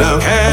Okay.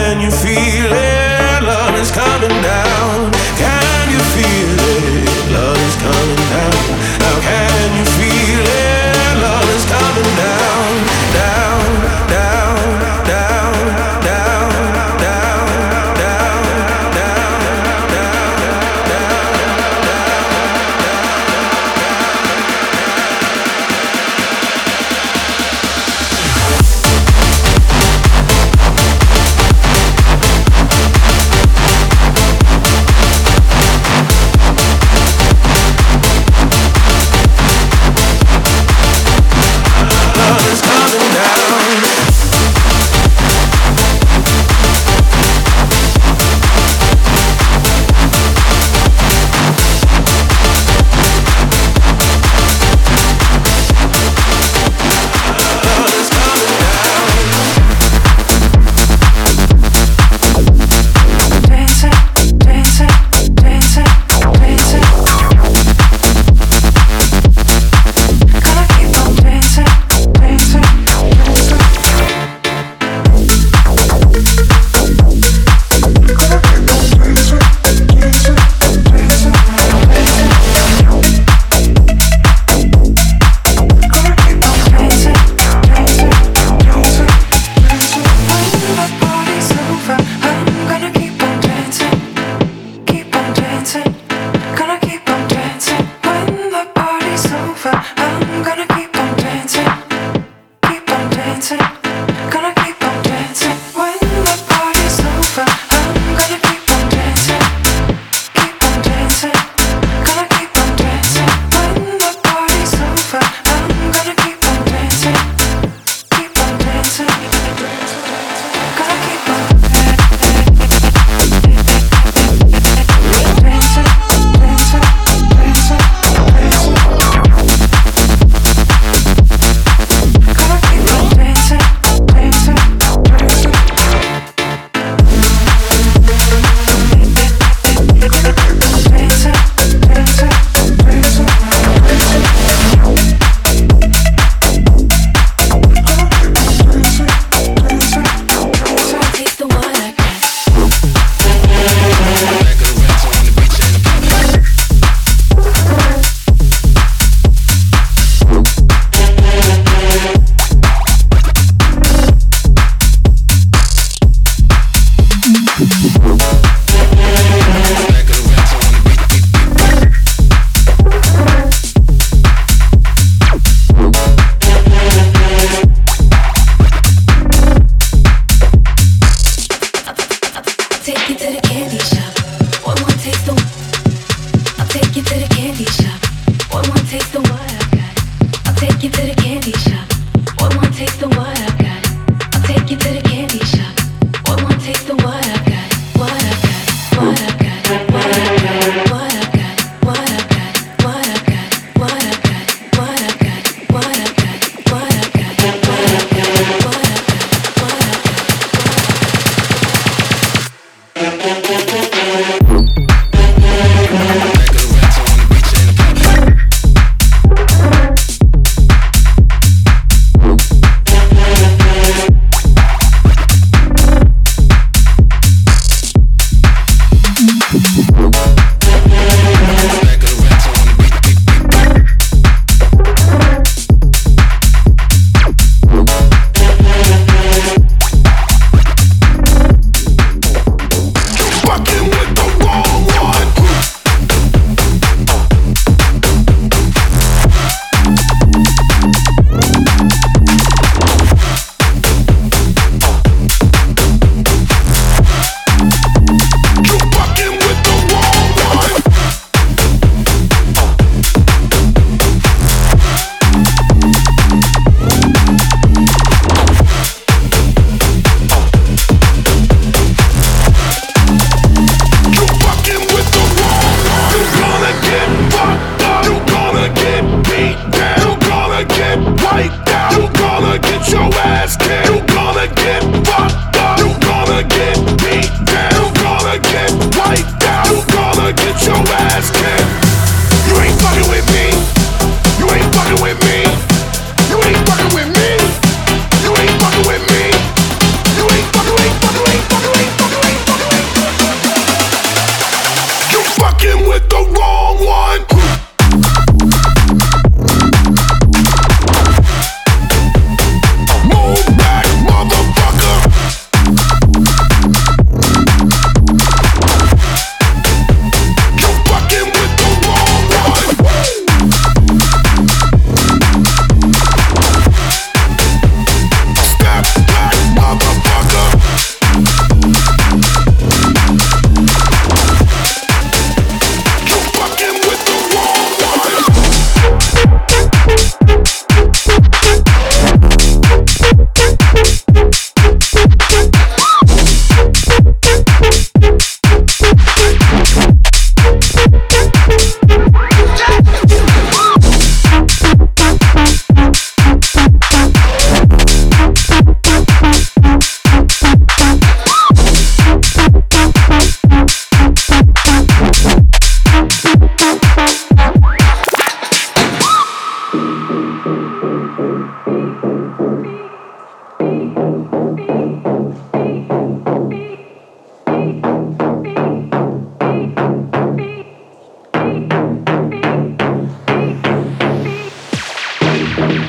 fucking with the wrong one.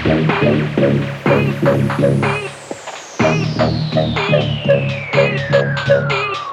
Thank you.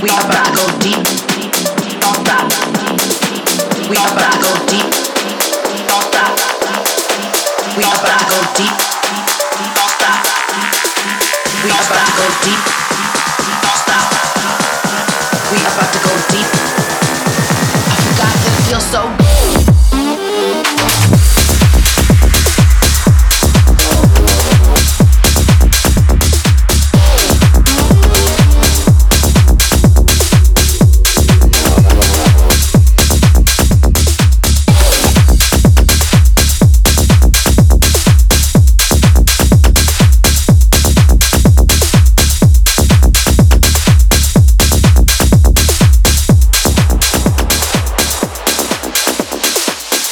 We about to go deep. We about